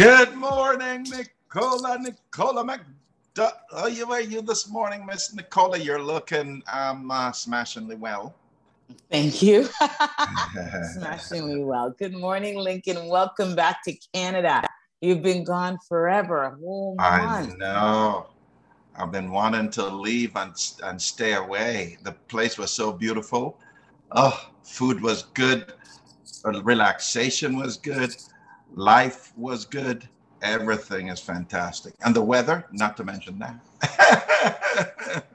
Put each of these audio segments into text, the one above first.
Good morning, Nicola. Nicola Mc. Oh, you were you this morning, Miss Nicola? You're looking um uh, smashingly well. Thank you. smashingly well. Good morning, Lincoln. Welcome back to Canada. You've been gone forever, a whole month. I know. I've been wanting to leave and and stay away. The place was so beautiful. Oh, food was good. Relaxation was good life was good. Everything is fantastic. And the weather, not to mention that.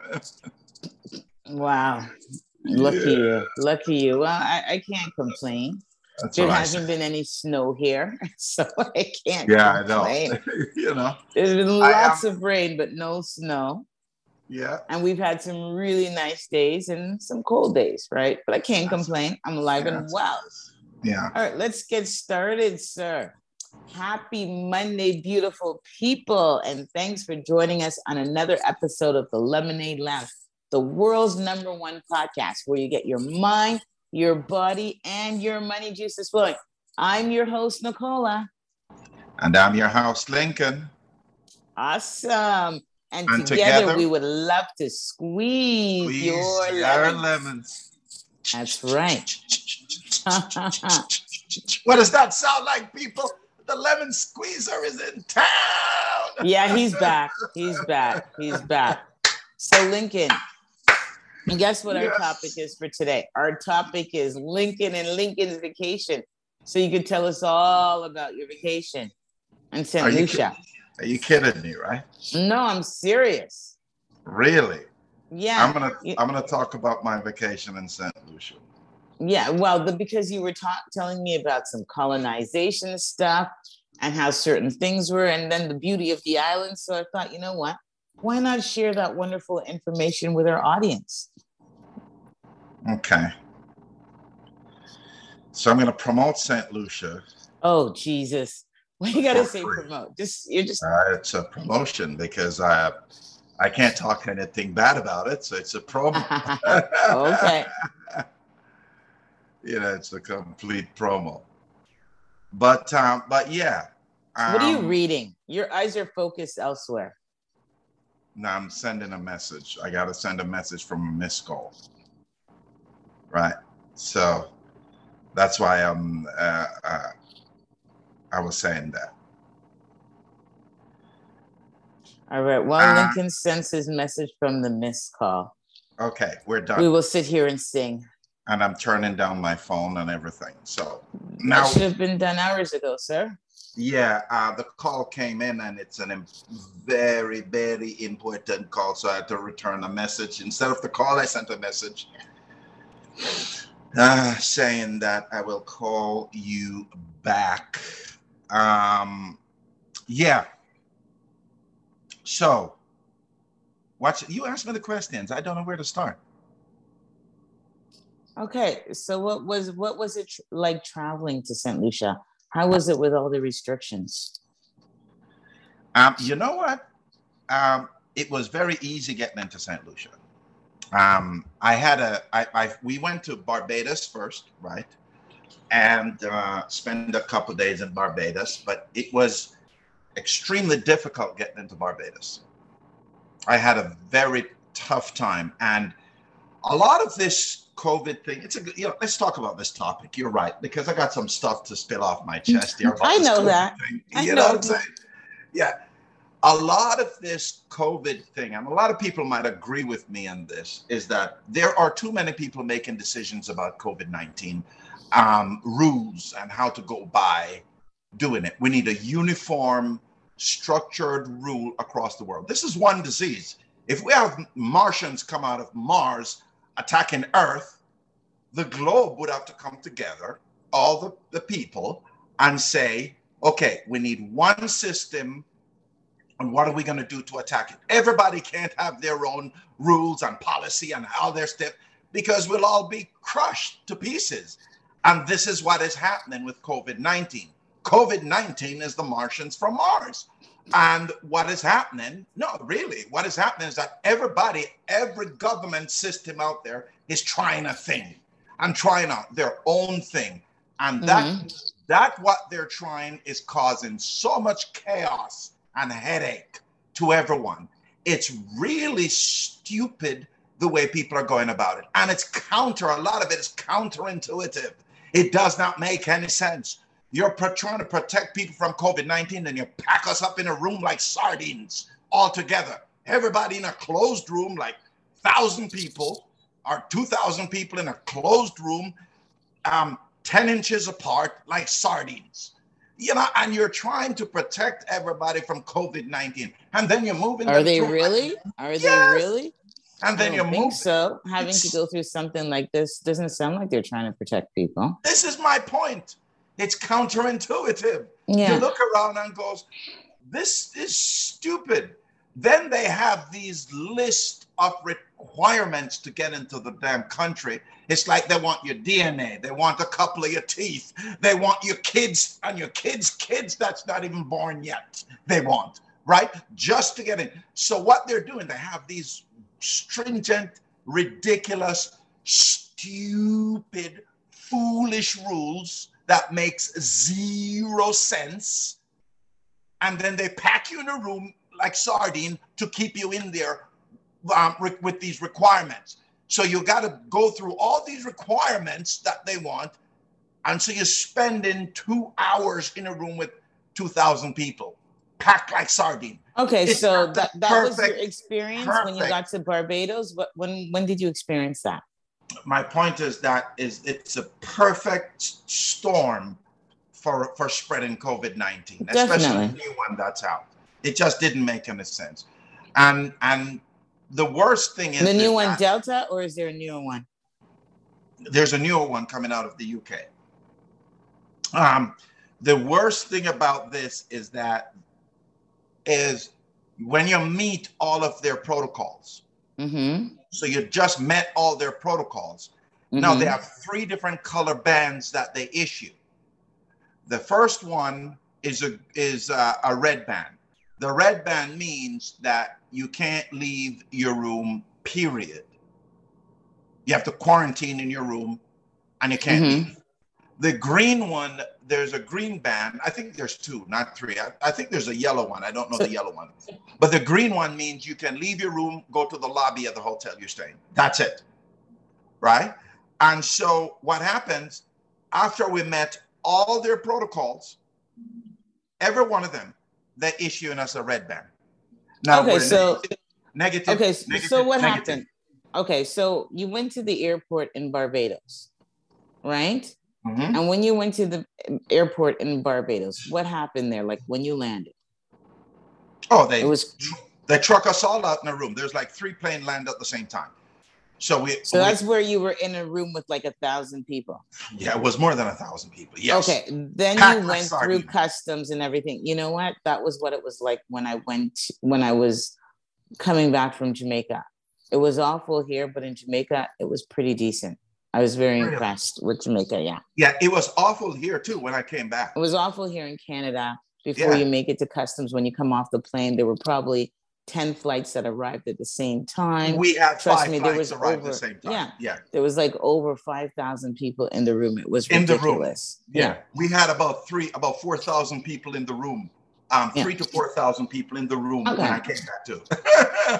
wow. Lucky yeah. you. Lucky you. Well, I, I can't complain. That's there hasn't been any snow here, so I can't. Yeah, complain. I know. you know, there's been lots of rain, but no snow. Yeah. And we've had some really nice days and some cold days, right? But I can't That's, complain. I'm alive yeah, and well. Yeah. All right, let's get started, sir. Happy Monday, beautiful people. And thanks for joining us on another episode of the LMN-Aid Lounge, the world's number one podcast where you get your mind, your body, and your money juices flowing. I'm your host, Nicola. And I'm your host, Lincoln. Awesome. And, and together, together, we would love to squeeze, squeeze your, lemons. lemons. That's right. what does that sound like, people? The lemon squeezer is in town. yeah, he's back. He's back. He's back. So, Lincoln, and guess what yes. our topic is for today? Our topic is Lincoln and Lincoln's vacation. So, you can tell us all about your vacation in St. Lucia. Are you kidding me, right? No, I'm serious. Really? Yeah. I'm gonna I'm gonna talk about my vacation in St. Lucia. Yeah, well, the, because you were ta- telling me about some colonization stuff and how certain things were, and then the beauty of the island. So I thought, you know what? Why not share that wonderful information with our audience? Okay. So I'm going to promote St. Lucia. Oh, Jesus. What you got to say free. promote? Just you're just uh, it's a promotion because I I can't talk anything bad about it, so it's a promo. okay. you know, it's a complete promo. But um, but yeah. Um, what are you um, reading? Your eyes are focused elsewhere. No, I'm sending a message. I got to send a message from a missed call. Right. So that's why I'm. Uh, uh, I was saying that. All right. Well, uh, Lincoln sends his message from the missed call. Okay, we're done. We will sit here and sing and I'm turning down my phone and everything. So now that should have been done hours ago, sir. Yeah, uh, the call came in and it's a very, very important call. So I had to return a message. Instead of the call, I sent a message uh, saying that I will call you back. Um, yeah. So, watch. You asked me the questions. I don't know where to start. Okay, so what was what was it tr- like traveling to St. Lucia? How was it with all the restrictions? Um, you know what? Um, it was very easy getting into St. Lucia. Um, I had a, I, I, we went to Barbados first, right? And uh, spent a couple days in Barbados, but it was extremely difficult getting into Barbados. I had a very tough time. And a lot of this COVID thing. It's a good, you know. Let's talk about this topic. You're right because I got some stuff to spill off my chest here. I know that. Thing. You I know, know what I'm saying? Yeah. A lot of this COVID thing, and a lot of people might agree with me on this, is that there are too many people making decisions about COVID 19 um, rules and how to go by doing it. We need a uniform, structured rule across the world. This is one disease. If we have Martians come out of Mars attacking Earth, the globe would have to come together, all the, the people, and say, okay, we need one system. And what are we going to do to attack it? Everybody can't have their own rules and policy and how they're step because we'll all be crushed to pieces. And this is what is happening with COVID 19. COVID 19 is the Martians from Mars. And what is happening? No, really, what is happening is that everybody, every government system out there is trying a thing and trying out their own thing. And that mm-hmm. that what they're trying is causing so much chaos and headache to everyone. It's really stupid the way people are going about it. And it's counter, a lot of it is counterintuitive. It does not make any sense. You're trying to protect people from COVID 19 and you pack us up in a room like sardines all together. Everybody in a closed room, like 1,000 people or 2,000 people in a closed room, um, 10 inches apart, like sardines. You know, and you're trying to protect everybody from COVID 19. And then you're moving. Are they really? Are yes. they really? And then I you think so. Having it's, to go through something like this doesn't sound like they're trying to protect people. This is my point. It's counterintuitive. Yeah. You look around and goes, this is stupid. Then they have these list of requirements to get into the damn country. It's like they want your DNA, they want a couple of your teeth, they want your kids and your kids' kids that's not even born yet. They want, right? Just to get in. So what they're doing, they have these stringent, ridiculous, stupid, foolish rules that makes zero sense. And then they pack you in a room like sardine to keep you in there um, with these requirements. So you got to go through all these requirements that they want. And so you're spending two hours in a room with 2,000 people, packed like sardine. Okay, it's so that, that perfect, was your experience perfect. when you got to Barbados. But when when did you experience that? My point is that is it's a perfect storm for for spreading COVID nineteen, especially the new one that's out. It just didn't make any sense, and and the worst thing is the new one Delta, or is there a newer one? There's a newer one coming out of the UK. Um, the worst thing about this is that is when you meet all of their protocols. Mm-hmm. So you just met all their protocols. Mm-hmm. Now they have three different color bands that they issue. The first one is a is a, a red band. The red band means that you can't leave your room. Period. You have to quarantine in your room, and you can't mm-hmm. The green one there's a green band. I think there's two, not three. I, I, think there's a yellow one. I don't know the yellow one. But the green one means you can leave your room, go to the lobby of the hotel you're staying. That's it. Right? And so what happens after we met all their protocols, every one of them, they're issuing us a red band. Now, okay, so negative, Okay, negative, so what negative. happened? Okay, so you went to the airport in Barbados, right? Mm-hmm. And when you went to the airport in Barbados, what happened there? Like when you landed? Oh, they it was they truck us all out in a room. There's like three plane land at the same time. So we So that's where you were in a room with like a thousand people. Yeah, it was more than a thousand people. Yes. Okay. Then you went through customs and everything. You know what? That was what it was like when I went when I was coming back from Jamaica. It was awful here, but in Jamaica, it was pretty decent. I was very really? impressed with Jamaica. Yeah. Yeah, it was awful here too when I came back. It was awful here in Canada. Before yeah. you make it to customs, when you come off the plane, there were probably 10 flights that arrived at the same time. We had Trust me, there was over, at the same time. Yeah. Yeah. There was like over 5,000 people in the room. It was in ridiculous. the room. Yeah. yeah. We had about three, about 4,000 people in the room. Um, yeah. three to 4,000 people in the room okay. when I came back too.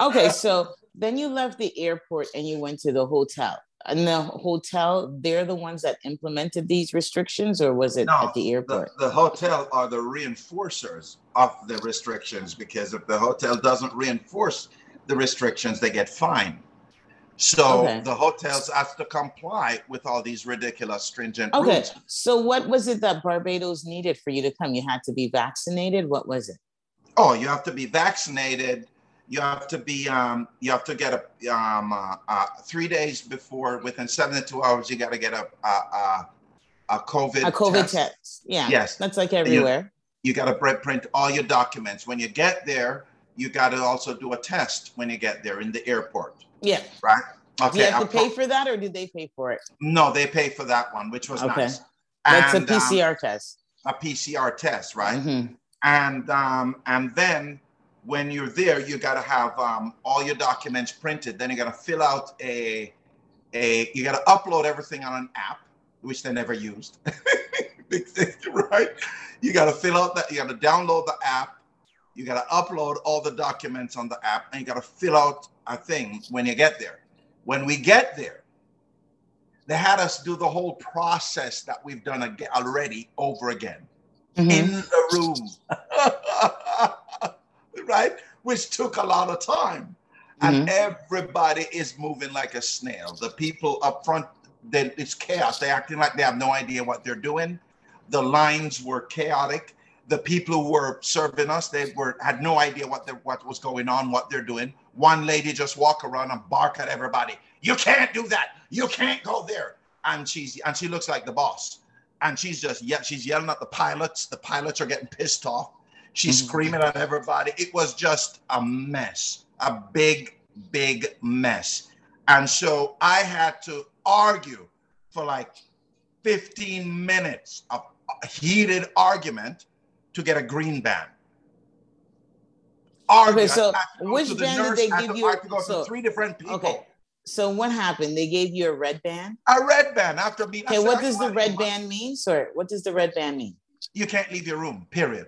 okay. So then you left the airport and you went to the hotel in the hotel they're the ones that implemented these restrictions or was it no, at the airport? the, the, hotel are the reinforcers of the restrictions because if the hotel doesn't reinforce the restrictions they get fined. So okay. the hotels have to comply with all these ridiculous stringent okay rules. so what was it that barbados needed for you to come? You had to be vaccinated? What was it? Oh you have to be vaccinated you have to be um, you have to get a um, uh, uh, three days before within seven to two hours you got to get a, a, a, a covid a covid test. test. yeah. Yes. That's like everywhere. you, you got to print all your documents. When you get there you got to also do a test when you get there in the airport. Yeah. Right? Okay do you have to pay for that or do they pay for it? No they pay for that one which was okay. nice. That's and, a pcr um, test. a pcr test right? Mm-hmm. and um, and then when you're there, you got to have um, all your documents printed. Then you got to fill out a, a you got to upload everything on an app, which they never used. right? You got to fill out that. You got to download the app. You got to upload all the documents on the app, and you got to fill out a thing when you get there. When we get there, they had us do the whole process that we've done again, already over again mm-hmm. in the room, right? Which took a lot of time. And mm-hmm. everybody is moving like a snail. The people up front, then it's chaos. They're acting like they have no idea what they're doing. The lines were chaotic. The people who were serving us, they were had no idea what what was going on, what they're doing. One lady just walk around and bark at everybody. You can't do that. You can't go there. And she's and she looks like the boss. And she's just yeah, she's yelling at the pilots. The pilots are getting pissed off. She's mm-hmm. screaming at everybody. It was just a mess, a big, big mess. And so I had to argue for like 15 minutes of heated argument to get a green band. Argue. Okay, so which band did they give you? I had to go so, to three different people. Okay. So what happened? They gave you a red band? A red band after being. Okay, what does the red band mean? Sorry, what does the red band mean? You can't leave your room, period.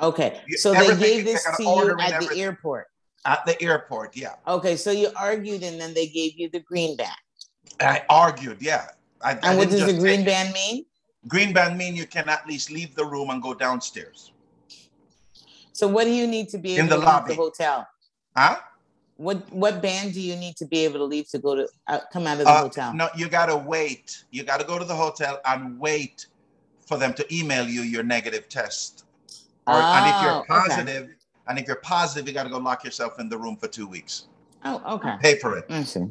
Okay, so they gave this to you at the airport. At the airport, yeah. Okay, so you argued and then they gave you the green band. I argued, yeah. I, and I what does the green band mean? Green band mean you can at least leave the room and go downstairs. So what do you need to be able in the to lobby. leave the hotel? Huh? What what band do you need to be able to leave to go to uh, come out of the uh, hotel? No, you gotta wait. You gotta go to the hotel and wait for them to email you your negative test. Or, oh, and if you're oh, positive, okay. and if you're positive, you gotta go lock yourself in the room for two weeks. Oh, okay. Pay for it. I see.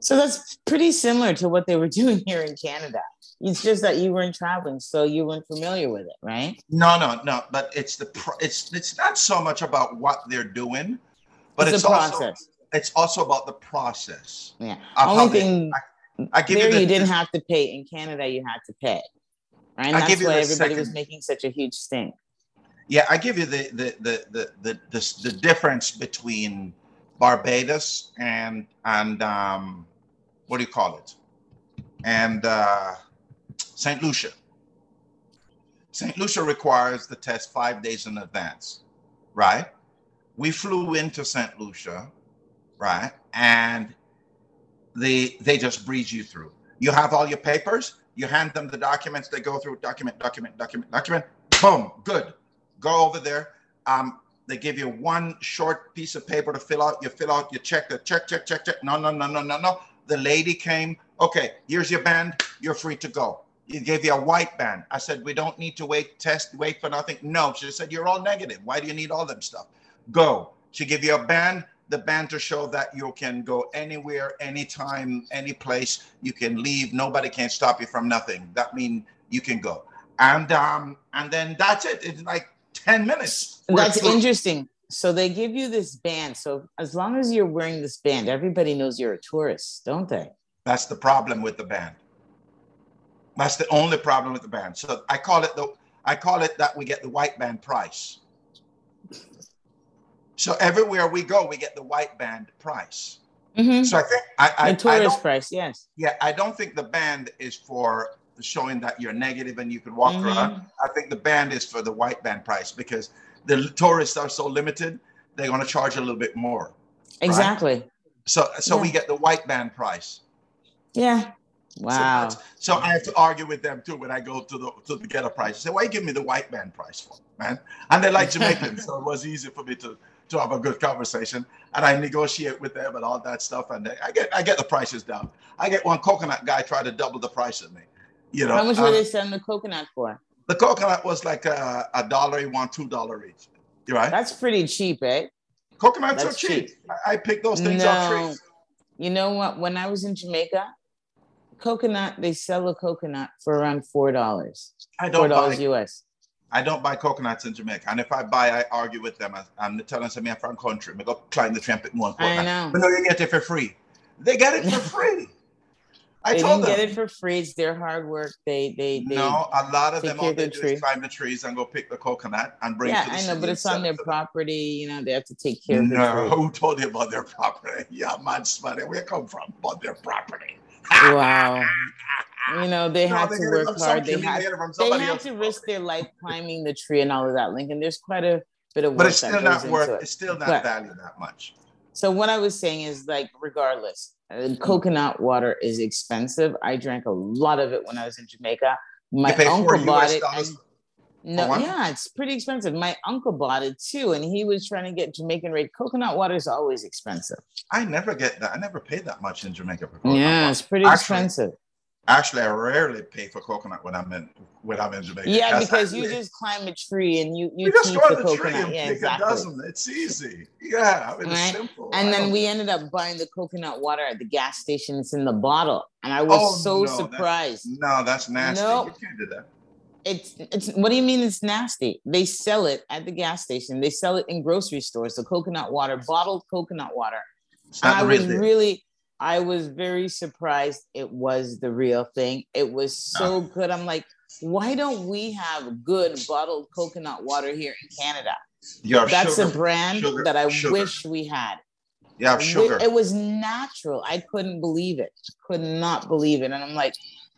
So that's pretty similar to what they were doing here in Canada. It's just that you weren't traveling, so you weren't familiar with it, right? No, no, no. But it's the it's it's not so much about what they're doing, but it's, it's process. Also, it's also about the process. Yeah. Only thing they, I, I give there you, the, you didn't have to pay. In Canada, you had to pay. Right. And I that's why everybody second, was making such a huge stink. Yeah, I give you the the the the the, the, the difference between Barbados and and um, what do you call it? And uh, St. Lucia. St. Lucia requires the test five days in advance, right? We flew into St. Lucia, right? And they they just breeze you through. You have all your papers, you hand them the documents, they go through document, document, document, document, boom, good. Go over there. Um, they give you one short piece of paper to fill out. You fill out, you check the check, check, check, check. No, no, no, no, no, no. The lady came. Okay, here's your band. You're free to go. He gave you a white band. I said, we don't need to wait, test, wait for nothing. No, she said, you're all negative. Why do you need all them stuff? Go. She give you a band, the band to show that you can go anywhere, anytime, any place. You can leave. Nobody can stop you from nothing. That means you can go. And um, and then that's it. It's like 10 minutes. That's interesting. So they give you this band. So as long as you're wearing this band, everybody knows you're a tourist, don't they? That's the problem with the band. That's the only problem with the band. So I call it the I call it that we get the white band price. So everywhere we go, we get the white band price. Mm-hmm. So I think I, I the tourist I price, yes. Yeah, I don't think the band is for showing that you're negative and you can walk mm-hmm. around. I think the band is for the white band price because the tourists are so limited, they're going to charge a little bit more. Exactly. Right? So so yeah. we get the white band price. Yeah. Wow. So, so, I have to argue with them too when I go to the to the get a price. I say, why give me the white man price for, man? And they like Jamaicans, so it was easy for me to to have a good conversation. And I negotiate with them and all that stuff. And I get I get the prices down. I get one coconut guy try to double the price of me. You know. How much um, were they selling the coconut for? The coconut was like a, a dollar, want two dollar each. You're right? That's pretty cheap, eh? Coconuts That's are cheap. cheap. I, I pick those things no. off trees. You know what? When I was in Jamaica, coconut, they sell a coconut for around four dollars. I don't four dollars US. I don't buy coconuts in Jamaica, and if I buy, I argue with them. I'm telling them I'm from country. I go climb the trumpet one. I know. But no, you get it for free. They get it for free. I they told didn't them. get it for free. It's their hard work. They they, they no. A lot of them all they do is climb the trees and go pick the coconut and bring. Yeah, it to the I know, but it's on their property. You know, they have to take care of. No, who told you about their property? Yeah, man, smarty. Where come from? About their property. Wow. you know, they No, had they to work hard. They had get it from they had to risk their life climbing the tree and all of that, Lincoln. There's quite a bit of work But it's still not worth. it. It's still not But- valued that much. So what I was saying is like, regardless, uh, coconut water is expensive. I drank a lot of it when I was in Jamaica. My uncle bought it. and- no, yeah, it's pretty expensive. My uncle bought it too, and he was trying to get Jamaican rate. Coconut water is always expensive. I never get that. I never pay that much in Jamaica for coconut Yeah, water. it's pretty Actually, expensive. Actually, I rarely pay for coconut when I'm in when I'm in Jamaica. Yeah, That's because you just climb a tree and you you, you just go the the tree coconut. and Yeah, pick exactly. a dozen. It's easy. Yeah, I mean, it's Right. simple. And I then we ended up buying the coconut water at the gas station. It's in the bottle, and I was Oh, so no, that's- surprised. No, that's nasty. Nope. You can't do that. It's it's what do you mean it's nasty? They sell it at the gas station. They sell it in grocery stores. The coconut water, bottled coconut water. It's And not I was really, I was very surprised. It was the real thing. It was so good. I'm like, why don't we have good bottled coconut water here in Canada? Have That's sugar. a brand sugar, that I sugar. wish we had. Wi- sugar. It was natural. I couldn't believe it. Could not believe it. And I'm like,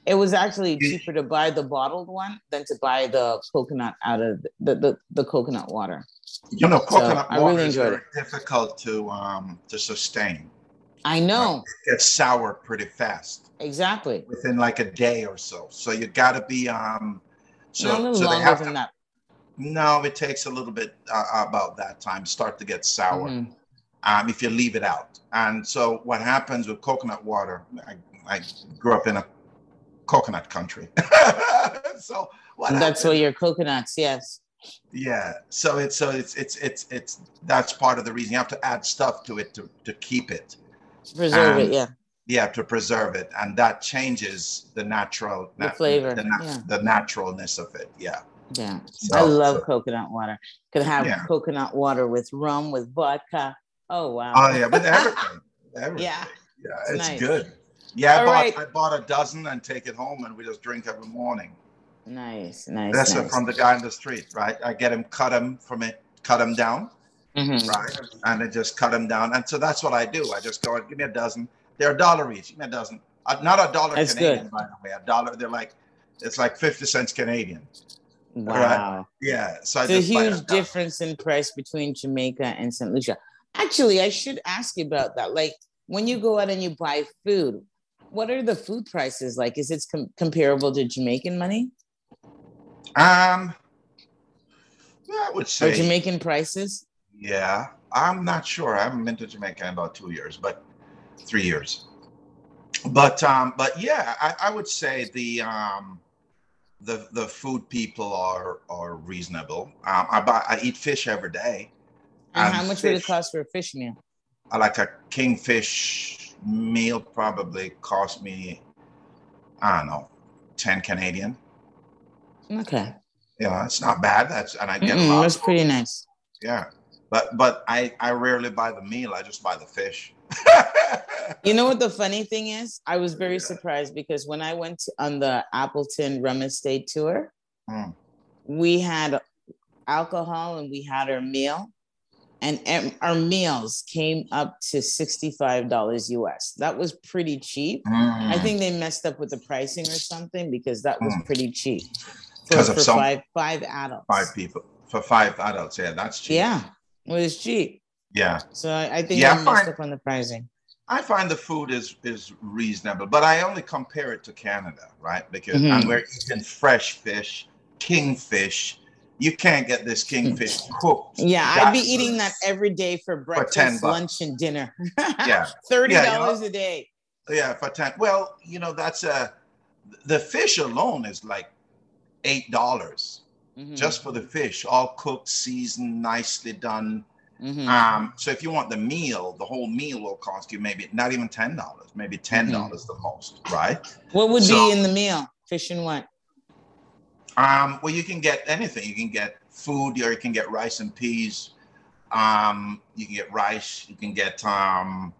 it was actually cheaper to buy the bottled one than to buy the coconut out of the the, the coconut water. You know, coconut I water really is very difficult to um to sustain. I know It gets sour pretty fast exactly. within like a day or so. So you got to be um. So, no, a little so they have than to, that. no, it takes a little bit uh, about that time start to get sour Mhm. um, if you leave it out. And so what happens with coconut water? I, I grew up in a coconut country, so what That's why your coconuts, yes. Yeah. So it's so it's it's it's it's that's part of the reason you have to add stuff to it to to keep it. Preserve it, Um, yeah. Yeah, to preserve it, and that changes the natural The flavor, the, yeah. the naturalness of it. Yeah. Yeah. So, I love so- coconut water. Could have Yeah. coconut water with rum, with vodka. Oh wow. Oh yeah, with everything. everything. Yeah. Yeah, It's it's nice. good. Yeah, I bought right. I bought a dozen and take it home, and we just drink every morning. Nice, nice. That's nice. from the guy in the street, right? I get him, cut him from it, cut him down, Mhm. right? And I just cut them down. And so that's what I do. I just go and give me a dozen. They're a dollar each. Give me a dozen. Uh, not a dollar That's Canadian, good. by the way. A dollar. They're like, it's like 50 cents Canadian. Wow. Yeah. So I There's a huge difference in price between Jamaica and St. Lucia. Actually, I should ask you about that. Like when you go out and you buy food, what are the food prices like? Is it com- comparable to Jamaican money Um, I would or say, Jamaican prices? Yeah. I'm not sure. I haven't been to Jamaica in about two years, but three years. But um, but yeah, I, I would say the um, the the food people are are reasonable. Um, I buy I eat fish every day. And how much would it cost for a fish meal? I like a kingfish meal probably cost me, I don't know, 10 Canadian. Okay. Yeah, it's not bad. That's and I get a Mm-mm, lot. that's pretty nice. Yeah. But but I I rarely buy the meal. I just buy the fish. You know what the funny thing is? I was very surprised because when I went on the Appleton Rum Estate tour, Mm. we had alcohol and we had our meal, and our meals came up to $65 US. That was pretty cheap. I Mm. think they messed up with the pricing or something because that was Mm. pretty cheap for, for some- five five adults. five people for five adults. Yeah, that's cheap. Yeah, was cheap. Yeah. So I, I think Yeah, they messed up on the pricing. I find the food is is reasonable, but I only compare it to Canada, right? Because Mhm. and we're eating fresh fish, kingfish. You can't get this kingfish cooked. Yeah, I'd be eating that every day for breakfast, 10 bucks. lunch, and dinner. Yeah. Thirty Yeah, you dollars know. a day. Yeah, for ten. Well, you know that's a the fish alone is like eight dollars Mhm, just for the fish, all cooked, seasoned, nicely done. mhm. Um, so if you want the meal, the whole meal will cost you maybe not even ten dollars, maybe ten dollars the most, right? What would so- be in the meal? Fish and what? Um, well, you can get anything. You can get food, or you can get rice and peas. Um, you can get rice. You can get um,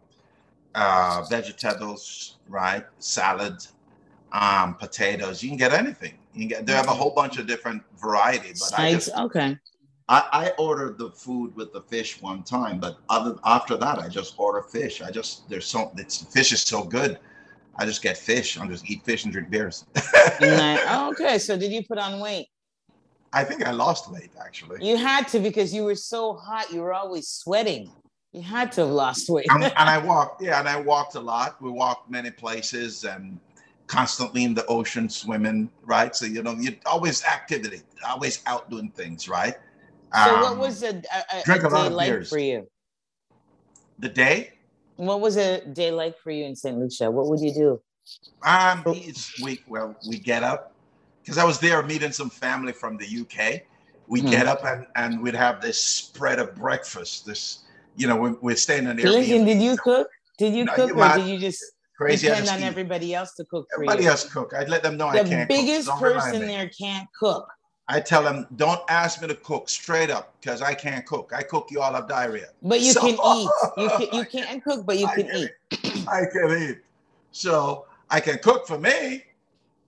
uh, vegetables, right? Salad, um, potatoes. You can get anything. You get. They have a whole bunch of different varieties. But I just Okay. I, I ordered the food with the fish one time, but other after that, I just order fish. I just there's so it's fish is so good. I just get fish. I'll just eat fish and drink beers. oh, okay, so did you put on weight? I think I lost weight actually. You had to because you were so hot. You were always sweating. You had to have lost weight. and, and I walked, yeah, and I walked a lot. We walked many places and constantly in the ocean swimming, right? So you know, you're always activity, always out doing things, right? So um, what was a, a, a day like beers. for you? The day? What was a day like for you in St. Lucia? What would you do? Um, it's we well, we get up because I was there meeting some family from the UK. We mm-hmm. get up and, and we'd have this spread of breakfast. This, you know, we're, we're staying in there. Lincoln, did you cook? Did you no, cook, or did you just crazy depend on everybody else to cook for everybody you? else cook. I'd let them know the I can't. Cook. The biggest person there can't cook. I tell them, don't ask me to cook straight up because I can't cook. I cook, you all have diarrhea. But you so, can eat. You can you can't cook, but you can, can eat. I can eat. So I can cook for me.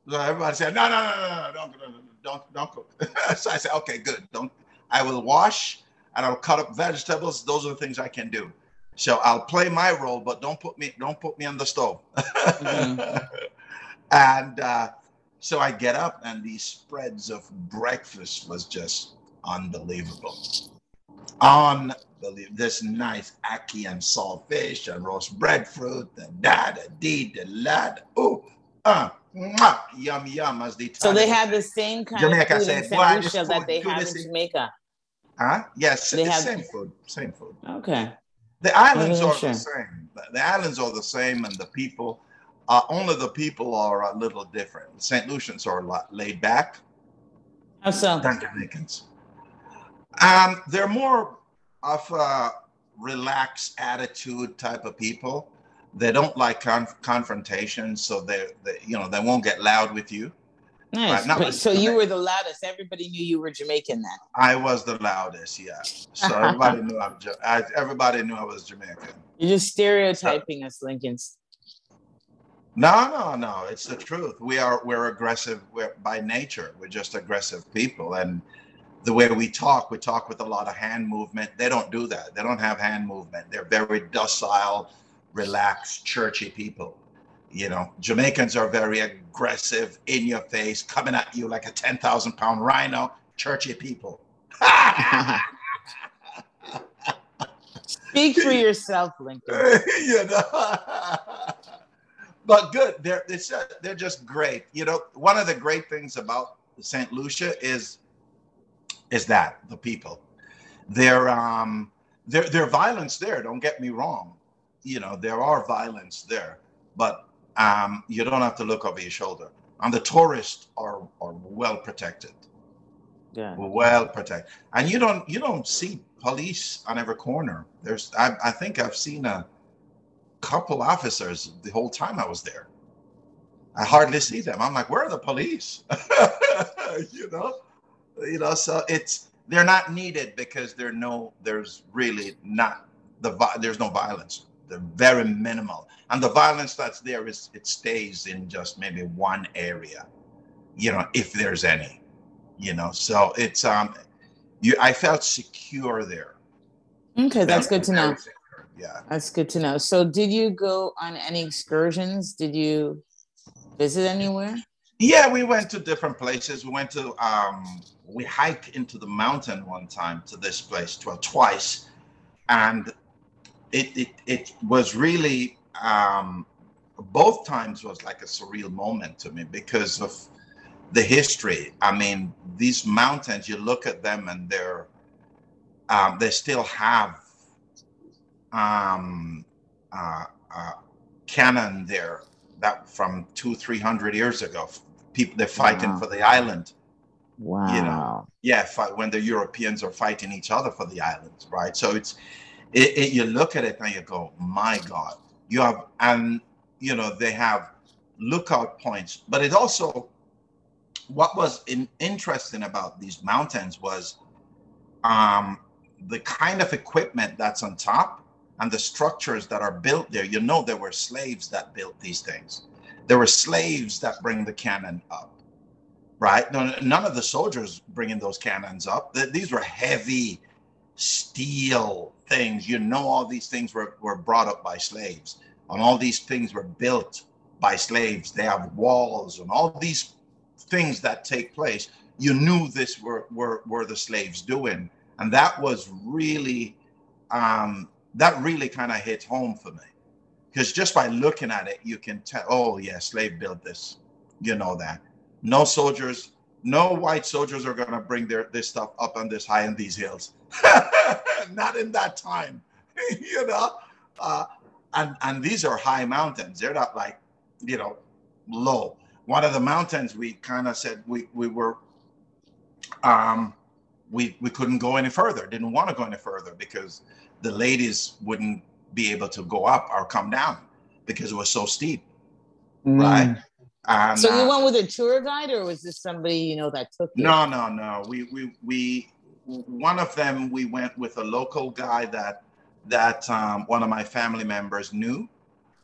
So everybody said, no, no, no, no, no, don't, don't, don't cook. so I said, okay, good. Don't. I will wash and I'll cut up vegetables. Those are the things I can do. So I'll play my role, but don't put me don't put me on the stove. Mm-hmm. and uh, so I get up, and these spreads of breakfast was just unbelievable. Unbelievable. This nice ackee and saltfish and roast breadfruit, the da, the dee, the lad. Ooh, uh, mwah, yum, yum, as the So they have the same kind Jamaica of food said, in St. Lucia that they have in Jamaica. Huh? Yes, they have same food. Same food. Okay. The islands are the same. The islands are the same, and the people uh, only the people are a little different. St. Lucians are a lot laid back. How so? Than Dominicans. Um, they're more of a relaxed attitude type of people. They don't like conf- confrontation, so they, they, you know, they won't get loud with you. Nice. Right, so you were the loudest. Everybody knew you were Jamaican then. I was the loudest, yeah. So everybody knew I'm. I, everybody knew I was Jamaican. You're just stereotyping so, us, Lincolns. No, no, no. It's the truth. We are we're aggressive we're, by nature. We're just aggressive people, and the way we talk, we talk with a lot of hand movement. They don't do that. They don't have hand movement. They're very docile, relaxed, churchy people. You know, Jamaicans are very aggressive, in your face, coming at you like a ten thousand pound rhino. Churchy people. Speak for yourself, Lincoln. you know but good. They're it's they're just great. You know, one of the great things about St. Lucia is is that the people. There um there there violence there. Don't get me wrong. You know there are violence there, but um you don't have to look over your shoulder. And the tourists are are well protected. Yeah. Well protected. And you don't you don't see police on every corner. There's I, I think I've seen a couple officers the whole time I was there. I hardly see them. I'm like, where are the police? you know, you know. So it's they're not needed because there no there's really not the there's no violence. They're very minimal, and the violence that's there is it stays in just maybe one area, you know, if there's any, you know. So it's um, you I felt secure there. Okay, that's good to know. yeah. That's good to know. So did you go on any excursions? Did you visit anywhere? Yeah we went to different places. We went to um we hiked into the mountain one time to this place well twice. And it it, it was really um both times was like a surreal moment to me because of the history i mean these mountains you look at them and they're um, they still have um, uh, uh, cannon there that from two three hundred years ago. People they're fighting wow. for the island. Wow. You know, yeah, fight, when the Europeans are fighting each other for the islands, right? So it's it, it, you look at it and you go, my God, you have and you know they have lookout points, but it also what was in, interesting about these mountains was um, the kind of equipment that's on top and the structures that are built there, you know, there were slaves that built these things. There were slaves that bring the cannon up, right? none of the soldiers bringing those cannons up. These were heavy steel things. You know, all these things were, were brought up by slaves, and all these things were built by slaves. They have walls and all these things that take place. You knew this were were, were the slaves doing, and that was really um, that really kind of hit home for me because just by looking at it, you can tell. Oh yeah, slave built this. You know that. No soldiers, no white soldiers are gonna bring their this stuff up on this high in these hills. Not in that time, you know. Uh, and and these are high mountains. They're not like, you know, low. One of the mountains we kind of said we we were um we we couldn't go any further, didn't want to go any further because the ladies wouldn't be able to go up or come down because it was so steep. Mm. Right. And, so you uh, went with a tour guide or was this somebody you know that took you? No, no, no. We we we one of them we went with a local guy that that um, one of my family members knew.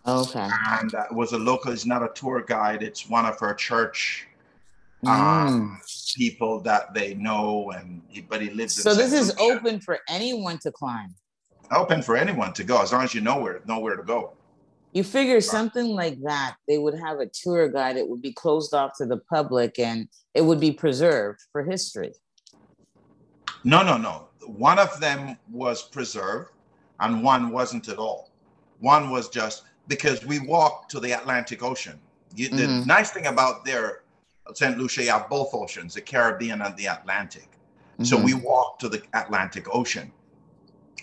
Okay. And that was a local. It's not a tour guide. It's one of her church um, mm. people that they know, and he, but he lives. So this is open for anyone to climb. Open for anyone to go as long as you know where know where to go. You figure something like that, they would have a tour guide. It would be closed off to the public, and it would be preserved for history. No, no, no. One of them was preserved and one wasn't at all. One was just because we walked to the Atlantic Ocean. You, the mm-hmm. nice thing about there, St. Lucia, you have both oceans, the Caribbean and the Atlantic. Mm-hmm. So we walked to the Atlantic Ocean.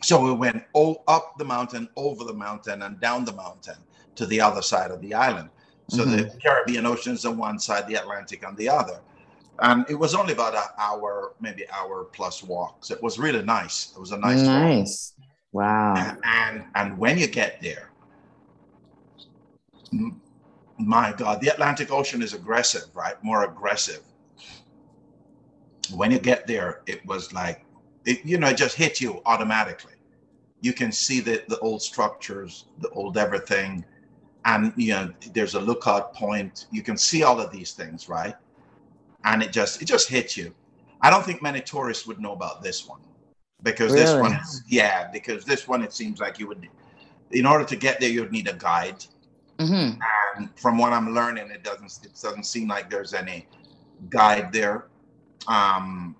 So we went all up the mountain, over the mountain, and down the mountain to the other side of the island. So mm-hmm. the Caribbean Ocean is on one side, the Atlantic on the other. And it was only about an hour, maybe hour plus walk. So it was really nice. It was a nice nice. Walk. Wow. And, and, and when you get there, my God, the Atlantic Ocean is aggressive, right? More aggressive. When you get there, it was like, it, you know, it just hit you automatically. You can see the, the old structures, the old everything. And, you know, there's a lookout point. You can see all of these things, right? And it just, it just hits you. I don't think many tourists would know about this one because really? this one yeah because this one it seems like you would in order to get there you'd need a guide mm-hmm. and from what i'm learning it doesn't it doesn't seem like there's any guide there um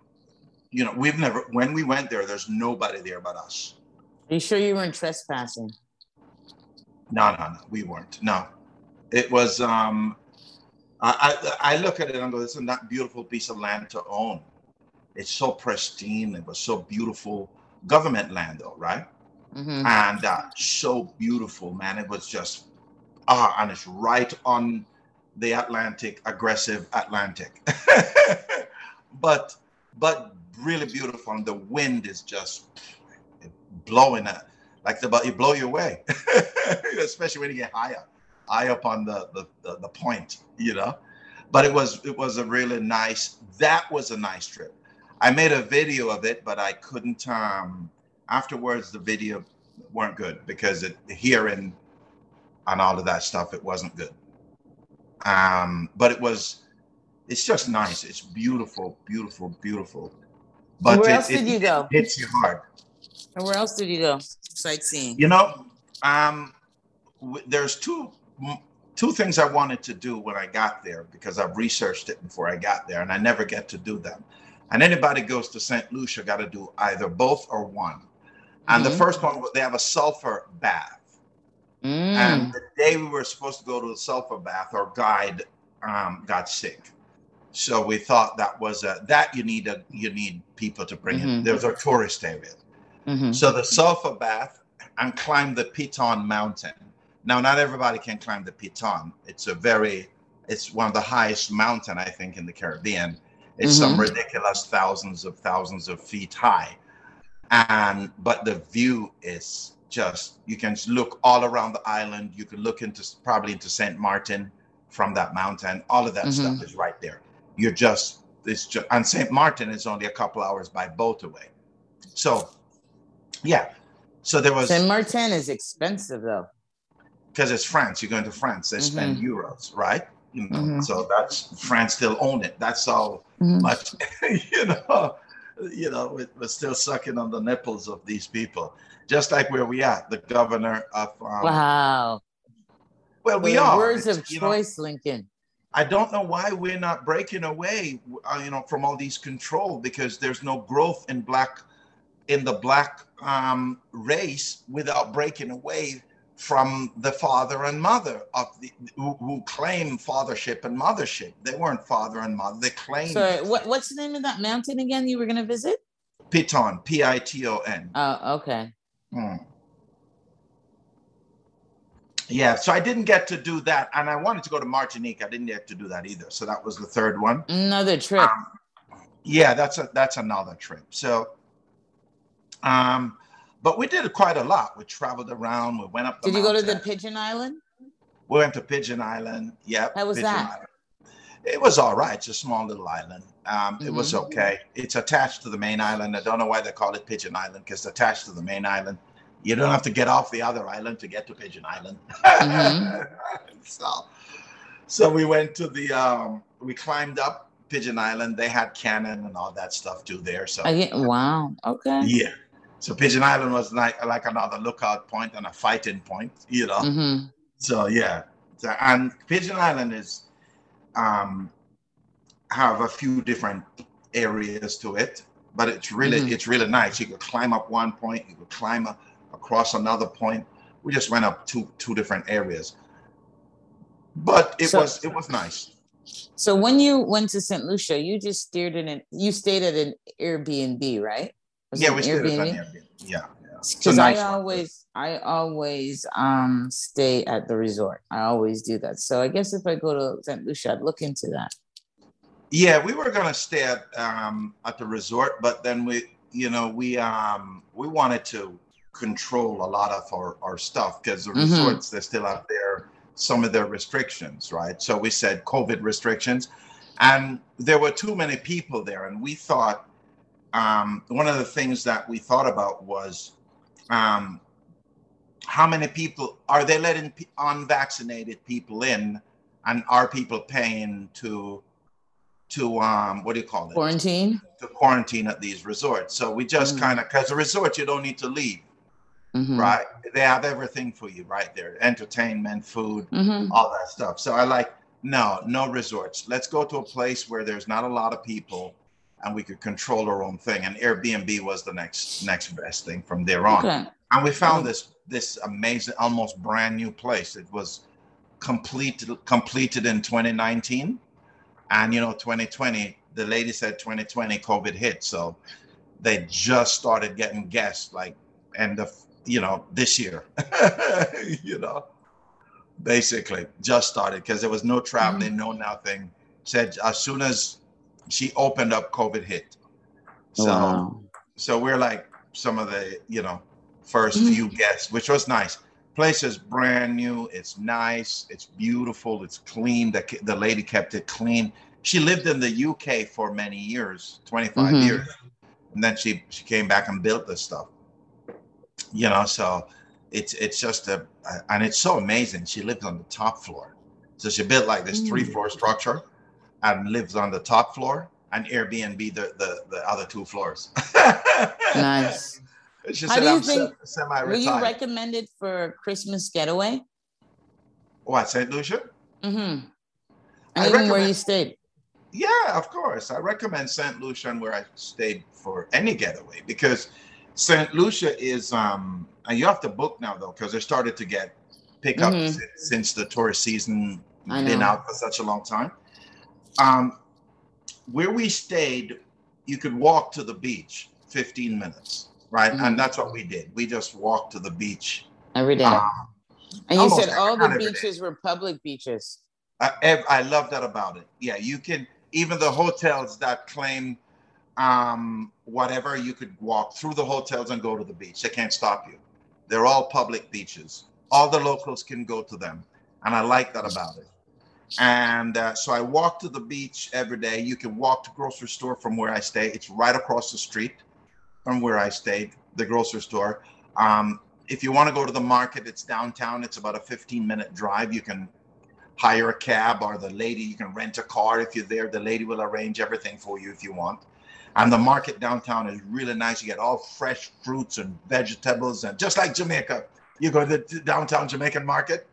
you know we've never when we went there there's nobody there but us are you sure you weren't trespassing no no no we weren't no it was um I, I, I look at it and go, this is a beautiful piece of land to own. It's so pristine. It was so beautiful. Government land, though, right? Mm-hmm. And uh, so beautiful, man. It was just ah, and it's right on the Atlantic, aggressive Atlantic. but but really beautiful, and the wind is just blowing it like the you blow you away, especially when you get higher, high up on the, the the the point, you know. But it was it was a really nice. That was a nice trip. I made a video of it, but I couldn't. Um, afterwards, the video weren't good because it hearing and all of that stuff, it wasn't good. Um, but it was. It's just nice. It's beautiful, beautiful, beautiful. But where it, else did it, you go? It hits you hard. And where else did you go sightseeing? You know, um, w- there's two two things I wanted to do when I got there because I've researched it before I got there, and I never get to do them. And anybody goes to St. Lucia got to do either both or one. And mm-hmm. the first one, they have a sulfur bath. Mm. And the day we were supposed to go to the sulfur bath, our guide um, got sick. So we thought that was a, that you need a you need people to bring mm-hmm. in. There's a tourist area. Mm-hmm. So the sulfur bath and climb the Piton Mountain. Now, not everybody can climb the Piton. It's a very, it's one of the highest mountain I think in the Caribbean it's mm-hmm. some ridiculous thousands of thousands of feet high. And but the view is just you can look all around the island. You can look into probably into St. Martin from that mountain. All of that mm-hmm. stuff is right there. You're just it's just and St. Martin is only a couple hours by boat away. So yeah. So there was St. Martin is expensive though. Because it's France. You're going to France. They mm-hmm. spend euros, right? You know, mm-hmm. so that's France still own it. That's all mm-hmm. much, you know, you know, we're still sucking on the nipples of these people, just like where we are. The governor of um, wow. Well, we The are. Words It's, of you know, choice, Lincoln. I don't know why we're not breaking away, uh, you know, from all these control because there's no growth in black, in the black um, race without breaking away from the father and mother of the who, who claim fathership and mothership. They weren't father and mother. They claimed So, what, what's the name of that mountain again you were going to visit? Piton, P-I-T-O-N. Oh, okay. Hmm. Yeah, so I didn't get to do that, and I wanted to go to Martinique. I didn't get to do that either. So that was the third one. Another trip. Um, yeah, that's a that's another trip. So, um, but we did quite a lot. We traveled around. We went up. The Did you go to the. Pigeon Island? We went to Pigeon Island. Yep. How was Pigeon that? Island. It was all right. It's a small little island. Um, It was Mhm. okay. It's attached to the main island. I don't know why they call it Pigeon Island because it's attached to the main island. You don't have to get off the other island to get to Pigeon Island. Mhm. so, so we went to the. Um, we climbed up Pigeon Island. They had cannon and all that stuff too there. So I get, wow. Okay. yeah. So Pigeon Island was like like another lookout point and a fighting point. You know. hmm So yeah, so, and Pigeon Island is um, have a few different areas to it, but it's really Mhm. it's really nice. You could climb up one point, you could climb a, across another point. We just went up two two different areas, but it So- was it was nice. So when you went to St. Lucia, you just stayed in an you stayed at an Airbnb, right? Was yeah, we stayed at an Airbnb? Airbnb. Yeah, yeah. Because nice I one. always I always um stay at the resort. I always do that. So I guess if I go to St. Lucia, I'd look into that. Yeah, we were gonna stay at um at the resort, but then we, you know, we um we wanted to control a lot of our, our stuff because the Mhm. resorts they still have their some of their restrictions, right? So we said COVID restrictions, and there were too many people there, and we thought um one of the things that we thought about was um how many people are they letting unvaccinated people in, and are people paying to to um what do you call it Quarantine. to quarantine at these resorts so we just Mm. kind of because the resort you don't need to leave Mhm. right? They have everything for you right there entertainment food Mhm. all that stuff. So i like no no resorts. Let's go to a place where there's not a lot of people and we could control our own thing. And airbnb was the next next best thing from there on. Okay. and we found this this amazing almost brand new place. It was completed completed in 2019 and you know 2020 the lady said 2020 covid hit. So they just started getting guests like end of you know this year you know basically just started because there was no traveling no nothing said as soon as she opened up covid hit. So wow. so we're like some of the you know 1st Mhm. few guests which was nice. Place is brand new. It's nice. It's beautiful. It's clean. The, the lady kept it clean. She lived in the uk for many years 25 Mhm. years. And then she she came back and built this stuff you know so it's it's just a and it's so amazing she lives on the top floor so she built like this Mm. three floor structure and lives on the top floor and airbnb the the, the other two floors Nice. she How said do you i'm think- se- Were you recommended for Christmas getaway? what st lucia Mm-hmm. I And even where you stayed. Yeah, of course. I recommend St. Lucia and where I stayed for any getaway because St. Lucia is um and you have to book now though because they started to get pick up Mhm. since, since the tourist season been out for such a long time. Um where we stayed, you could walk to the beach 15 minutes, right? Mhm. And that's what we did. We just walked to the beach. Every day. Um, and you said all the not every day. beaches were public beaches. I, I love that about it. Yeah, you can even the hotels that claim um, whatever you could walk through the hotels and go to the beach. They can't stop you. They're all public beaches. All the locals can go to them, and I like that about it. And uh, so I walk to the beach every day. You can walk to grocery store from where I stay. It's right across the street from where I stayed, the grocery store. Um, if you want to go to the market, it's downtown. It's about a 15 minute drive. You can hire a cab or the lady you can rent a car if you're there the lady will arrange everything for you if you want and the market downtown is really nice you get all fresh fruits and vegetables and just like jamaica you go to the downtown jamaican market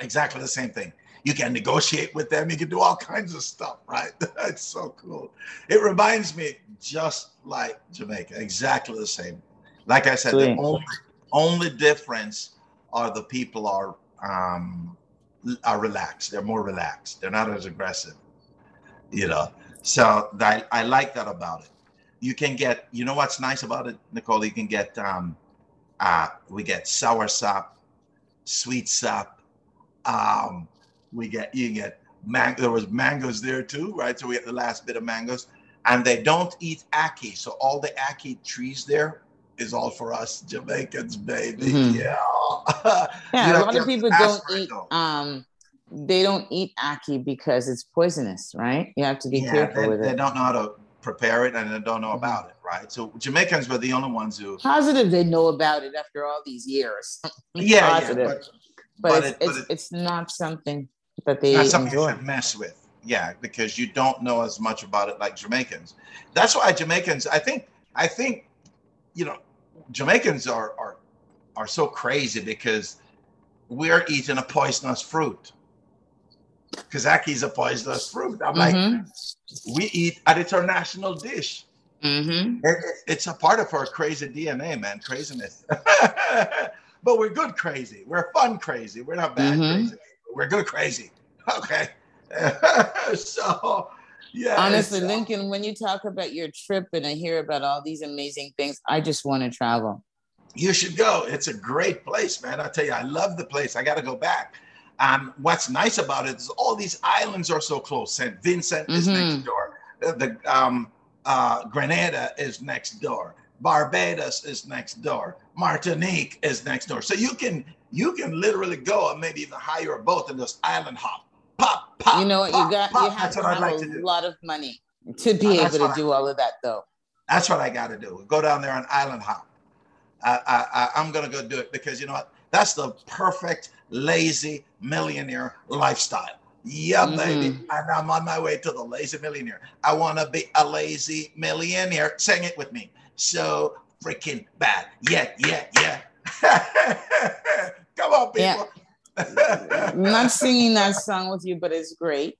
exactly the same thing. You can negotiate with them. You can do all kinds of stuff, right? It's so cool. It reminds me just like Jamaica, exactly the same. Like I said, Sweet. the only, only difference are the people are um, are relaxed. They're more relaxed. They're not as aggressive, you know. So that, I like that about it. You can get, you know, what's nice about it, Nicole? You can get, um, uh, we get sour sop, sweet sop, um, we get you get mango. There was mangoes there too, right? So we get the last bit of mangoes, and they don't eat ackee. So all the ackee trees there is all for us Jamaicans, baby. Mm-hmm. Yeah. yeah, a lot of people don't eat. Um, they don't eat ackee because it's poisonous, right? You have to be yeah, careful they, with they it. They don't know how to prepare it and they don't know mm-hmm. about it, right? So Jamaicans were the only ones who positive they know about it after all these years. yeah, yeah, but, but, but, it's, it, it's, it, it's not something that they that's something enjoy. you should mess with. Yeah, because you don't know as much about it like Jamaicans. That's why Jamaicans. I think. I think, you know, Jamaicans are are are so crazy because we're eating a poisonous fruit. Kazaki is a poisonous fruit. I'm mm-hmm. like, we eat an international dish. Mm-hmm. It, it's a part of our crazy DNA, man. Craziness. but we're good crazy. We're fun crazy. We're not bad mm-hmm. crazy. We're good crazy. Okay. so, yeah. Honestly, uh, Lincoln, when you talk about your trip and I hear about all these amazing things, I just want to travel. You should go. It's a great place, man. I tell you, I love the place. I got to go back. Um, what's nice about it is all these islands are so close. St. Vincent mm-hmm. is next door. The um, uh, Grenada is next door. Barbados is next door. Martinique is next door. So you can you can literally go and maybe even hire a boat and just island hop, pop, pop. You know what? Pop, you got pop. you have that's to have like a to lot of money to be able to do I, all of that, though. That's what I got to do. Go down there on island hop. I, I, I'm gonna go do it because you know what? That's the perfect lazy millionaire lifestyle. Yeah, mm-hmm. baby. And I'm on my way to the lazy millionaire. I want to be a lazy millionaire. Sing it with me. So freaking bad. Yeah, yeah, yeah. Come on, people. Yeah. I'm not singing that song with you, but it's great.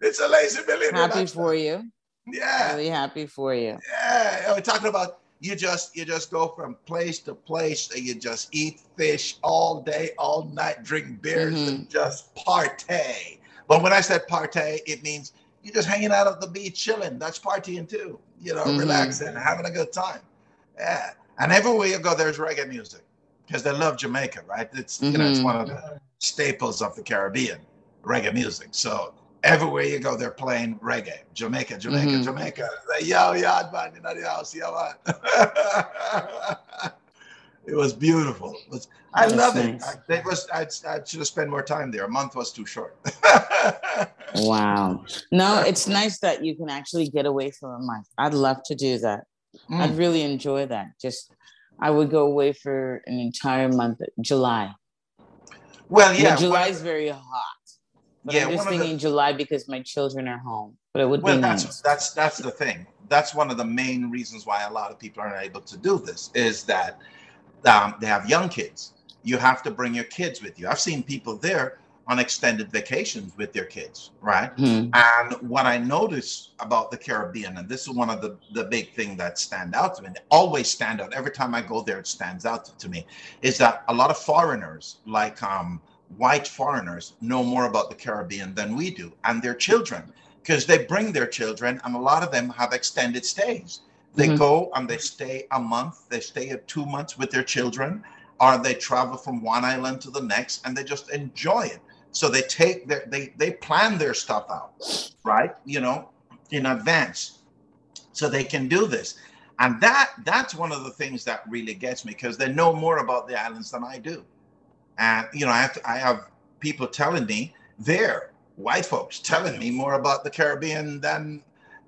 It's a lazy millionaire. Happy for you. Yeah. Really happy for you. Yeah. We're talking about you just you just go from place to place and you just eat fish all day, all night, drink beers, mm-hmm. and just partay. But when I said partay, it means you're just hanging out at the beach, chilling. That's partying too. You know, mm-hmm. relaxing, having a good time. Yeah. And everywhere you go, there's reggae music because they love Jamaica, right? It's mm-hmm. you know, it's mm-hmm. one of the staples of the Caribbean, reggae music. So everywhere you go, they're playing reggae. Jamaica, Jamaica, mm-hmm. Jamaica. Like, yo, yard man, in the house, yo, man. it was beautiful. It was, I love nice. it. I, it was. I, I should have spent more time there. A month was too short. wow. No, it's nice that you can actually get away for a month. I'd love to do that. Mm. I'd really enjoy that. Just, I would go away for an entire month, July. Well, yeah. July is very hot. But yeah, I'm just thinking the, July because my children are home. But it would well, be that's, nice. That's that's the thing. That's one of the main reasons why a lot of people aren't able to do this is that um, they have young kids. You have to bring your kids with you. I've seen people there on extended vacations with their kids, right? Mm-hmm. And what I notice about the Caribbean, and this is one of the, the big thing that stand out to me, always stand out. Every time I go there, it stands out to, to me, is that a lot of foreigners, like um, white foreigners know more about the Caribbean than we do and their children because they bring their children and a lot of them have extended stays. They mm-hmm. go and they stay a month, they stay two months with their children, or they travel from one island to the next and they just enjoy it. So they take their they they plan their stuff out, right? You know, in advance. So they can do this. And that that's one of the things that really gets me because they know more about the islands than I do. And you know, I have to, I have people telling me they're white folks telling me more about the Caribbean than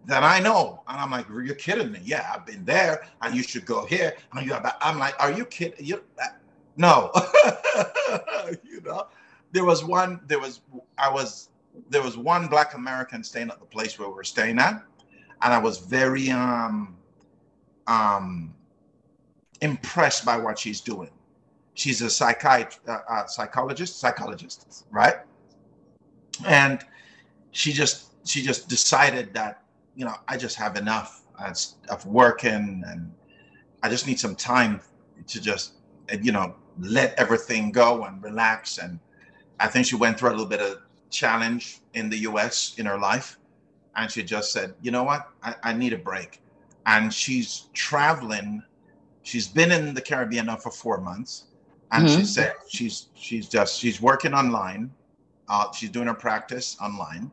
than I know. And I'm like, you're kidding me? Yeah, I've been there, and you should go here. And I'm like, are you kidding? You, uh, no, you know. There was one. There was I was there was one Black American staying at the place where we we're staying at, and I was very um um impressed by what she's doing she's a psychiatrist, uh, uh, psychologist, psychologist, right? And she just she just decided that you know I just have enough of working and I just need some time to just you know let everything go and relax. And I think she went through a little bit of challenge in the US in her life. And she just said you know what? I, I need a break. And she's traveling. She's been in the Caribbean now for four months and mm-hmm. she said she's she's just she's working online uh, she's doing her practice online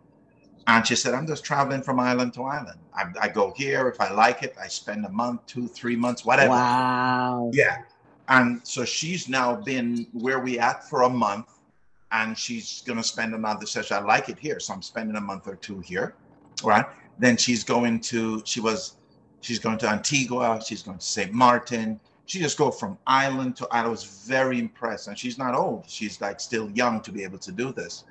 and she said, I'm just traveling from island to island. I, I, go here. If I like it, I spend a month, two, three months, whatever. Wow. Yeah. And so she's now been where we at for a month. And she's going to spend another session. I like it here. So I'm spending a month or two here. Right. Then she's going to, she was, she's going to Antigua. She's going to St. Martin. She just go from island to island. I was very impressed. And she's not old. She's like still young to be able to do this.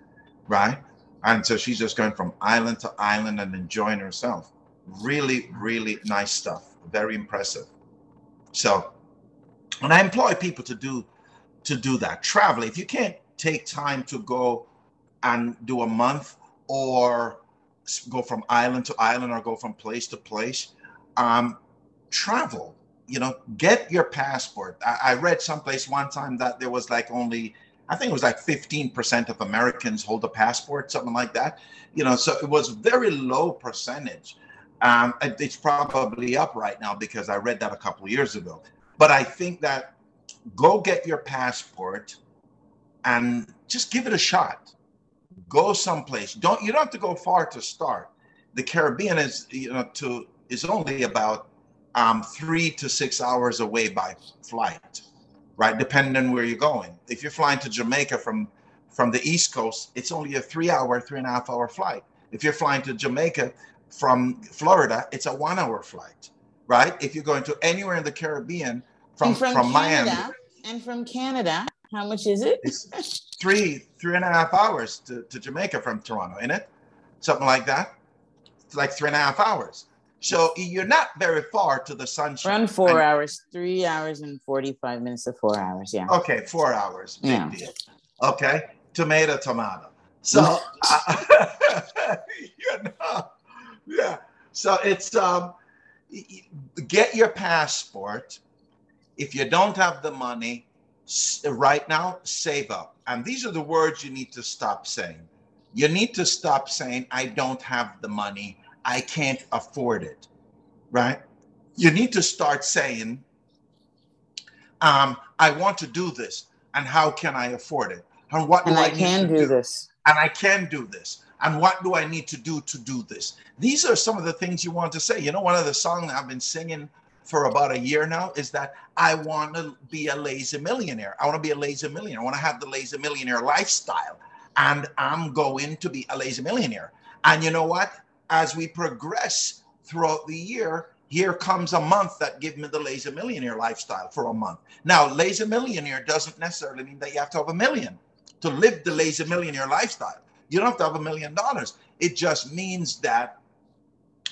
Right and so she's just going from island to island and enjoying herself. Really, really nice stuff. Very impressive. So, and I employ people to do to do that. Travel. If you can't take time to go and do a month or go from island to island or go from place to place, um, travel. You know, get your passport. I, I read someplace one time that there was like only I think it was like 15% of Americans hold a passport, something like that. You know, so it was very low percentage. Um, it's probably up right now because I read that a couple of years ago. But I think that go get your passport and just give it a shot. Go someplace. Don't you don't have to go far to start. The Caribbean is you know to is only about um, three to six hours away by flight right? Depending on where you're going. If you're flying to Jamaica from from the East Coast, it's only a three hour, three and a half hour flight. If you're flying to Jamaica from Florida, it's a one hour flight, right? If you're going to anywhere in the Caribbean from, from, from Canada, Miami. And from Canada, how much is it? It's three, three and a half hours to, to Jamaica from Toronto, isn't it? Something like that. It's like three and a half hours. So you're not very far to the sunshine. Around four and, hours, three hours and 45 minutes to four hours. Yeah. Okay, four hours. Big yeah. deal. Okay. Tomato, tomato. So, uh, you know, yeah. So it's, um, get your passport. If you don't have the money right now, save up. And these are the words you need to stop saying. You need to stop saying, I don't have the money I can't afford it, right? You need to start saying, um, I want to do this, and how can I afford it? And what do and I, I can do, do this? And I can do this. And what do I need to do to do this? These are some of the things you want to say. You know, one of the songs I've been singing for about a year now is that I want to be a lazy millionaire. I want to be a lazy millionaire. I want to have the lazy millionaire lifestyle. And I'm going to be a lazy millionaire. And you know what? As we progress throughout the year, here comes a month that give me the lazy millionaire lifestyle for a month. Now, lazy millionaire doesn't necessarily mean that you have to have a million to live the lazy millionaire lifestyle. You don't have to have a million dollars. It just means that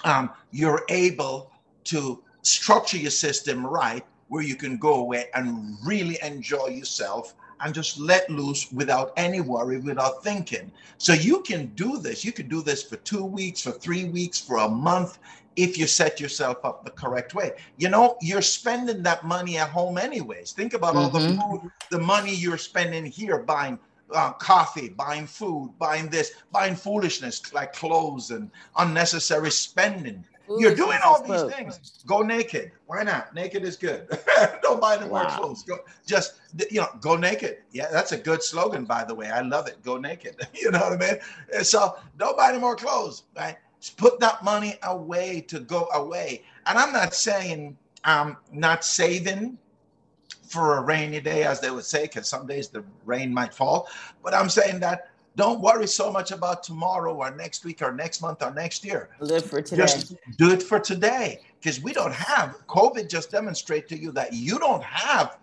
um, you're able to structure your system right where you can go away and really enjoy yourself and just let loose without any worry, without thinking. So you can do this. You can do this for two weeks, for three weeks, for a month, if you set yourself up the correct way. You know, you're spending that money at home anyways. Think about mm-hmm. all the mm-hmm. food, the money you're spending here buying uh, coffee, buying food, buying this, buying foolishness like clothes and unnecessary spending. You're doing all these things. Go naked. Why not? Naked is good. Don't buy any wow. more clothes. Go just you know, go naked. Yeah, that's a good slogan, by the way. I love it. Go naked. you know what I mean? And so don't buy any more clothes. Right? Just put that money away to go away. And I'm not saying I'm not saving for a rainy day, as they would say, because some days the rain might fall. But I'm saying that don't worry so much about tomorrow or next week or next month or next year. Live for today. Just do it for today because we don't have COVID. Just demonstrate to you that you don't have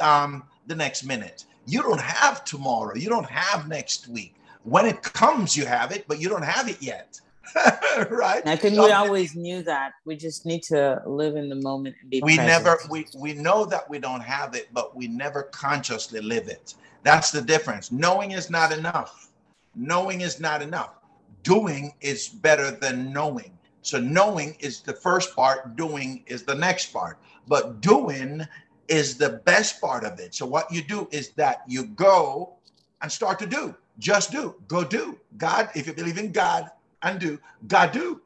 um, the next minute. You don't have tomorrow. You don't have next week. When it comes, you have it, but you don't have it yet. right? I think we always knew that. We just need to live in the moment and be we present. never we we know that we don't have it, but we never consciously live it. That's the difference. Knowing is not enough. Knowing is not enough. Doing is better than knowing. So knowing is the first part, doing is the next part. But doing is the best part of it. So what you do is that you go and start to do. Just do. Go do. God, if you believe in God and do, God do.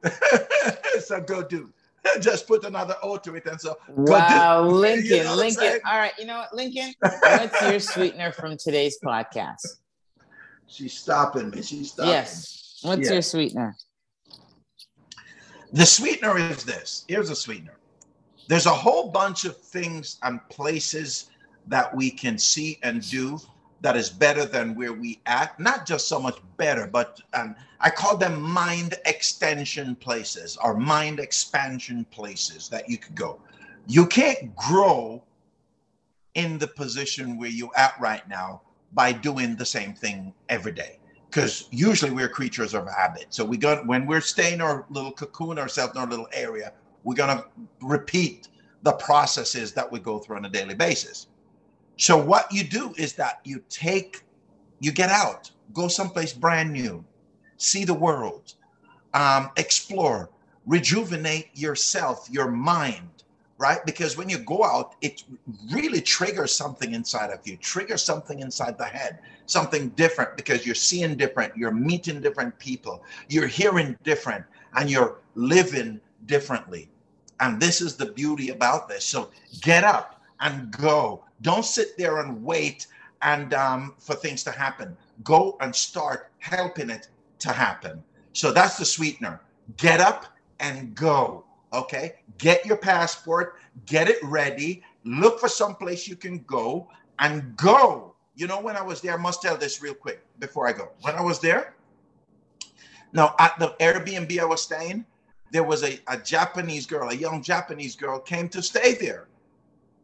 so go do. Just put another O to it and so wow, Lincoln, You know Lincoln. All right, you know what, Lincoln? What's your sweetener from today's podcast? She's stopping me. She's stopping. Yes. What's your sweetener? The sweetener is this. Here's a sweetener. There's a whole bunch of things and places that we can see and do that is better than where we at. Not just so much better, but um, I call them mind extension places or mind expansion places that you could go. You can't grow in the position where you're at right now by doing the same thing every day because usually we're creatures of habit. So we got when we're staying in our little cocoon ourselves in our little area, we're gonna repeat the processes that we go through on a daily basis. So what you do is that you take, you get out, go someplace brand new, see the world, um, explore, rejuvenate yourself, your mind, right? Because when you go out, it really triggers something inside of you, triggers something inside the head something different because you're seeing different, you're meeting different people, you're hearing different, and you're living differently. And this is the beauty about this. So get up and go. Don't sit there and wait and um, for things to happen. Go and start helping it to happen. So that's the sweetener. Get up and go. Okay. Get your passport, get it ready, look for some place you can go and go. You know, when I was there, I must tell this real quick before I go. When I was there, now at the Airbnb I was staying, there was a, a Japanese girl, a young Japanese girl came to stay there,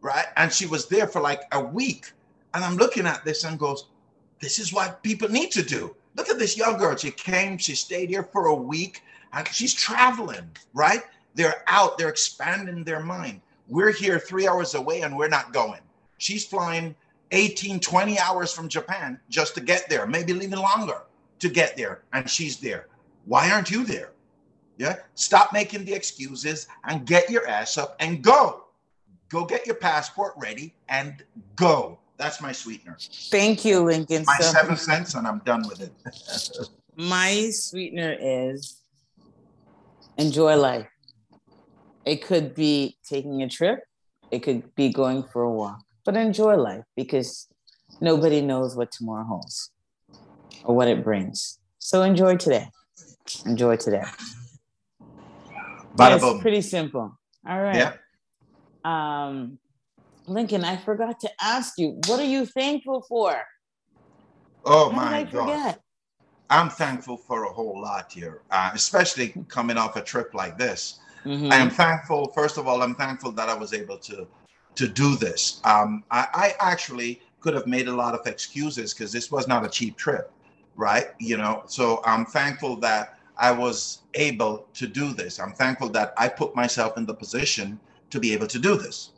right? And she was there for like a week. And I'm looking at this and goes, this is what people need to do. Look at this young girl. She came, she stayed here for a week, and she's traveling, right? They're out, they're expanding their mind. We're here three hours away and we're not going. She's flying 18, 20 hours from Japan just to get there, maybe even longer to get there, and she's there. Why aren't you there? Yeah. Stop making the excuses and get your ass up and go. Go get your passport ready and go. That's my sweetener. Thank you, Lincoln. My So seven cents, and I'm done with it. my sweetener is enjoy life. It could be taking a trip, it could be going for a walk, but enjoy life because nobody knows what tomorrow holds or what it brings. So enjoy today. Enjoy today. Bada Yes, pretty simple. All right. Yeah. Um, Lincoln, I forgot to ask you, what are you thankful for? Oh How my God. I'm thankful for a whole lot here, uh, especially coming off a trip like this. Mhm. I am thankful. First of all, I'm thankful that I was able to to do this. Um, I, I actually could have made a lot of excuses because this was not a cheap trip, right? You know, so I'm thankful that I was able to do this. I'm thankful that I put myself in the position to be able to do this.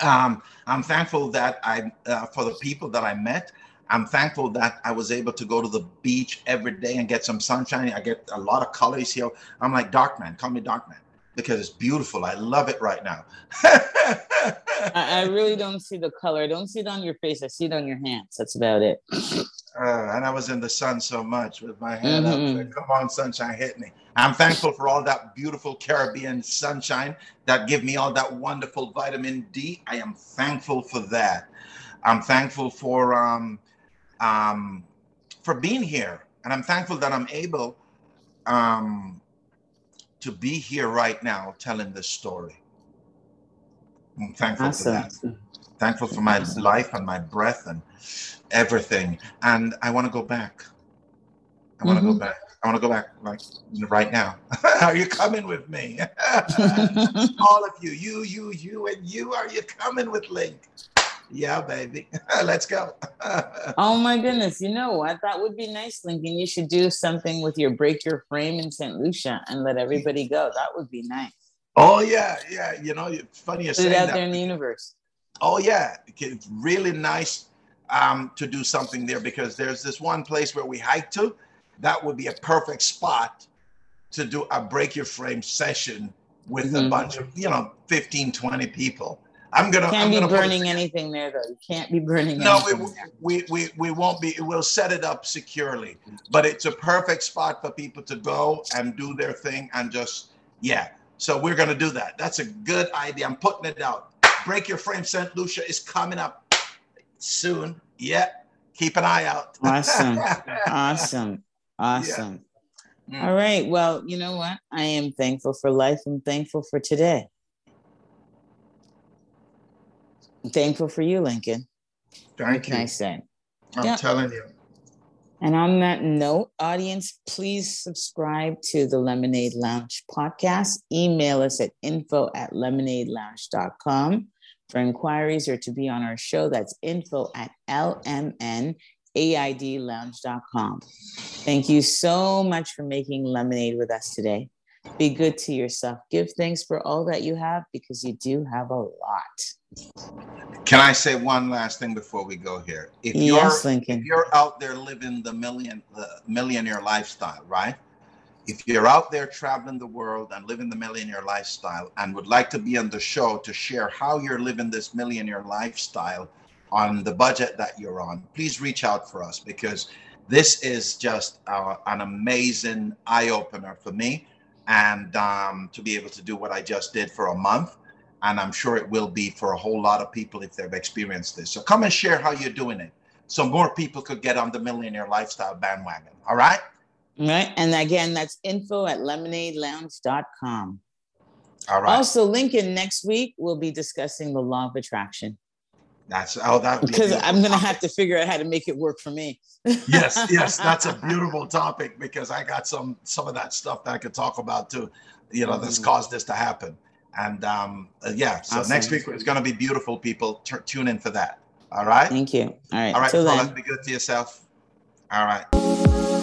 Um, I'm thankful that I, uh, for the people that I met, I'm thankful that I was able to go to the beach every day and get some sunshine. I get a lot of colors here. I'm like dark man, call me dark man because it's beautiful. I love it right now. I, I really don't see the color. I don't see it on your face. I see it on your hands. That's about it. Uh, and I was in the sun so much with my hand up. Mhm. Said, Come on, sunshine, hit me. I'm thankful for all that beautiful Caribbean sunshine that give me all that wonderful vitamin D. I am thankful for that. I'm thankful for um, um, for being here, and I'm thankful that I'm able um, to be here right now telling this story. I'm thankful for that thankful for my Awesome. life and my breath and everything. And I want to go back. I want to Mhm. go back. I want to go back like right now. are you coming with me? All of you, you, you, you, and you, are you coming with Link? Yeah, baby. Let's go. oh my goodness. You know what? That would be nice, Lincoln. You should do something with your break your frame in St. Lucia and let everybody go. That would be nice. Oh yeah, yeah. You know, it's funny you it out that. there in the universe. Oh yeah, it's really nice um, to do something there because there's this one place where we hike to. That would be a perfect spot to do a break your frame session with mm-hmm. a bunch of you know 15 20 people i'm gonna You can't I'm be burning anything there though. You can't be burning no we, we, we we won't be we'll set it up securely but it's a perfect spot for people to go and do their thing and just yeah. So we're gonna do that. That's a good idea. I'm putting it out. Break your frame st lucia is coming up soon. Yeah keep an eye out. Awesome. Awesome. Awesome. Yeah. Mm. All right. Well, you know what? I am thankful for life. I'm thankful for today. I'm thankful for you, Lincoln. Thank what you. I say? I'm yep. telling you. And on that note, audience, please subscribe to the LMN-Aid Lounge podcast. Email us at info at lmnaidlounge.com for inquiries or to be on our show. That's info at lmn aidlounge.com. Thank you so much for making lemonade with us today. Be good to yourself. Give thanks for all that you have because you do have a lot. Can I say one last thing before we go here? If yes, you're, Lincoln. If you're out there living the million the millionaire lifestyle, right? If you're out there traveling the world and living the millionaire lifestyle and would like to be on the show to share how you're living this millionaire lifestyle on the budget that you're on, please reach out for us because this is just uh, an amazing eye opener for me. And um, to be able to do what I just did for a month. And I'm sure it will be for a whole lot of people if they've experienced this. So come and share how you're doing it so more people could get on the millionaire lifestyle bandwagon. All right. All right. And again, that's info at lmnaidlounge.com. All right. Also, Lincoln, next week we'll be discussing the law of attraction. That's oh that because I'm gonna have to figure out how to make it work for me. yes, yes, that's a beautiful topic because I got some some of that stuff that I could talk about too. You know, that's mm-hmm. caused this to happen. And um, uh, yeah, so awesome. next week it's gonna be beautiful. People T- tune in for that. All right. Thank you. All right. All right. Be good to yourself. All right.